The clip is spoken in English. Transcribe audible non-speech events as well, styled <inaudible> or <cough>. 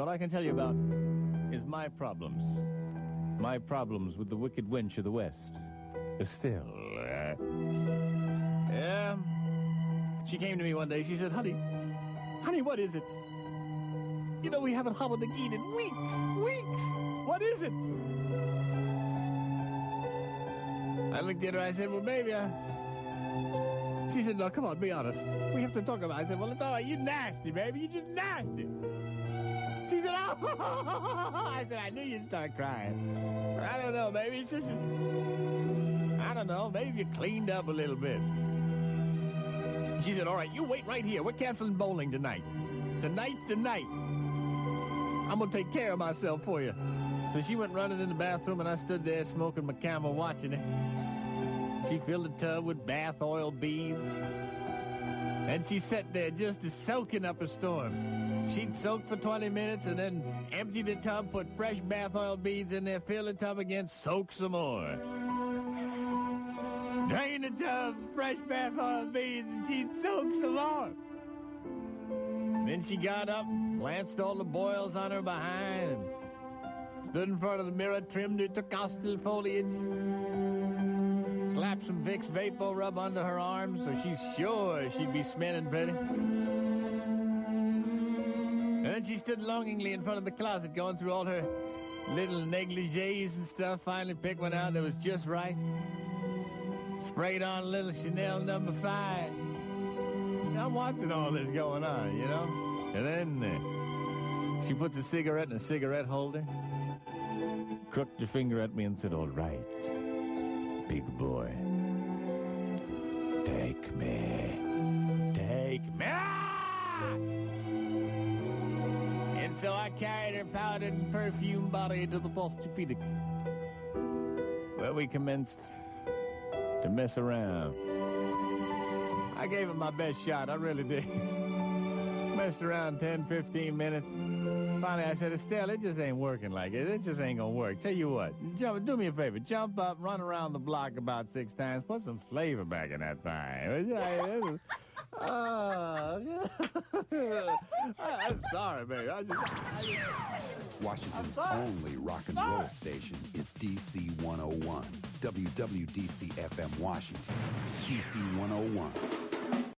All I can tell you about is my problems. My problems with the wicked wench of the West. Still, Uh, yeah. She came to me one day. She said, honey, honey, what is it? You know, we haven't hobbled again in weeks. Weeks. What is it? I looked at her. I said, well, baby, I... She said, no, come on, be honest. We have to talk about it. I said, well, it's all right. You're nasty, baby. You're just nasty. <laughs> I said, I knew you'd start crying. I don't know, baby. It's just, I don't know. Maybe you cleaned up a little bit. She said, all right, you wait right here. We're canceling bowling tonight. Tonight's the night. I'm going to take care of myself for you. So she went running in the bathroom, and I stood there smoking my camel watching her. She filled the tub with bath oil beads. And she sat there just to soaking up a storm. She'd soak for 20 minutes and then empty the tub, put fresh bath oil beads in there, fill the tub again, soak some more. Drain the tub, fresh bath oil beads, and she'd soak some more. Then she got up, glanced all the boils on her behind, and stood in front of the mirror, trimmed her tocastel foliage, slapped some Vicks Vapo Rub under her arms so she's sure she'd be smelling pretty. And then she stood longingly in front of the closet, going through all her little negligees and stuff, finally picked one out that was just right. Sprayed on a little Chanel number five. I'm watching all this going on, you know? And then uh, she puts a cigarette in a cigarette holder, crooked her finger at me and said, All right, big boy, take me. Take me. Ah! And so I carried her powdered and perfumed body to the Posturepedic, where we commenced to mess around. I gave it my best shot. I really did. <laughs> Messed around 10, 15 minutes. Finally, I said, Estelle, it just ain't working like it. It just ain't gonna work. Tell you what, jump, do me a favor. Jump up, run around the block about six times. Put some flavor back in that thing. Oh, <laughs> <laughs> I'm sorry, baby. I just, I just... Washington's only rock and Sorry. roll station is DC 101. WWDC FM Washington. DC 101.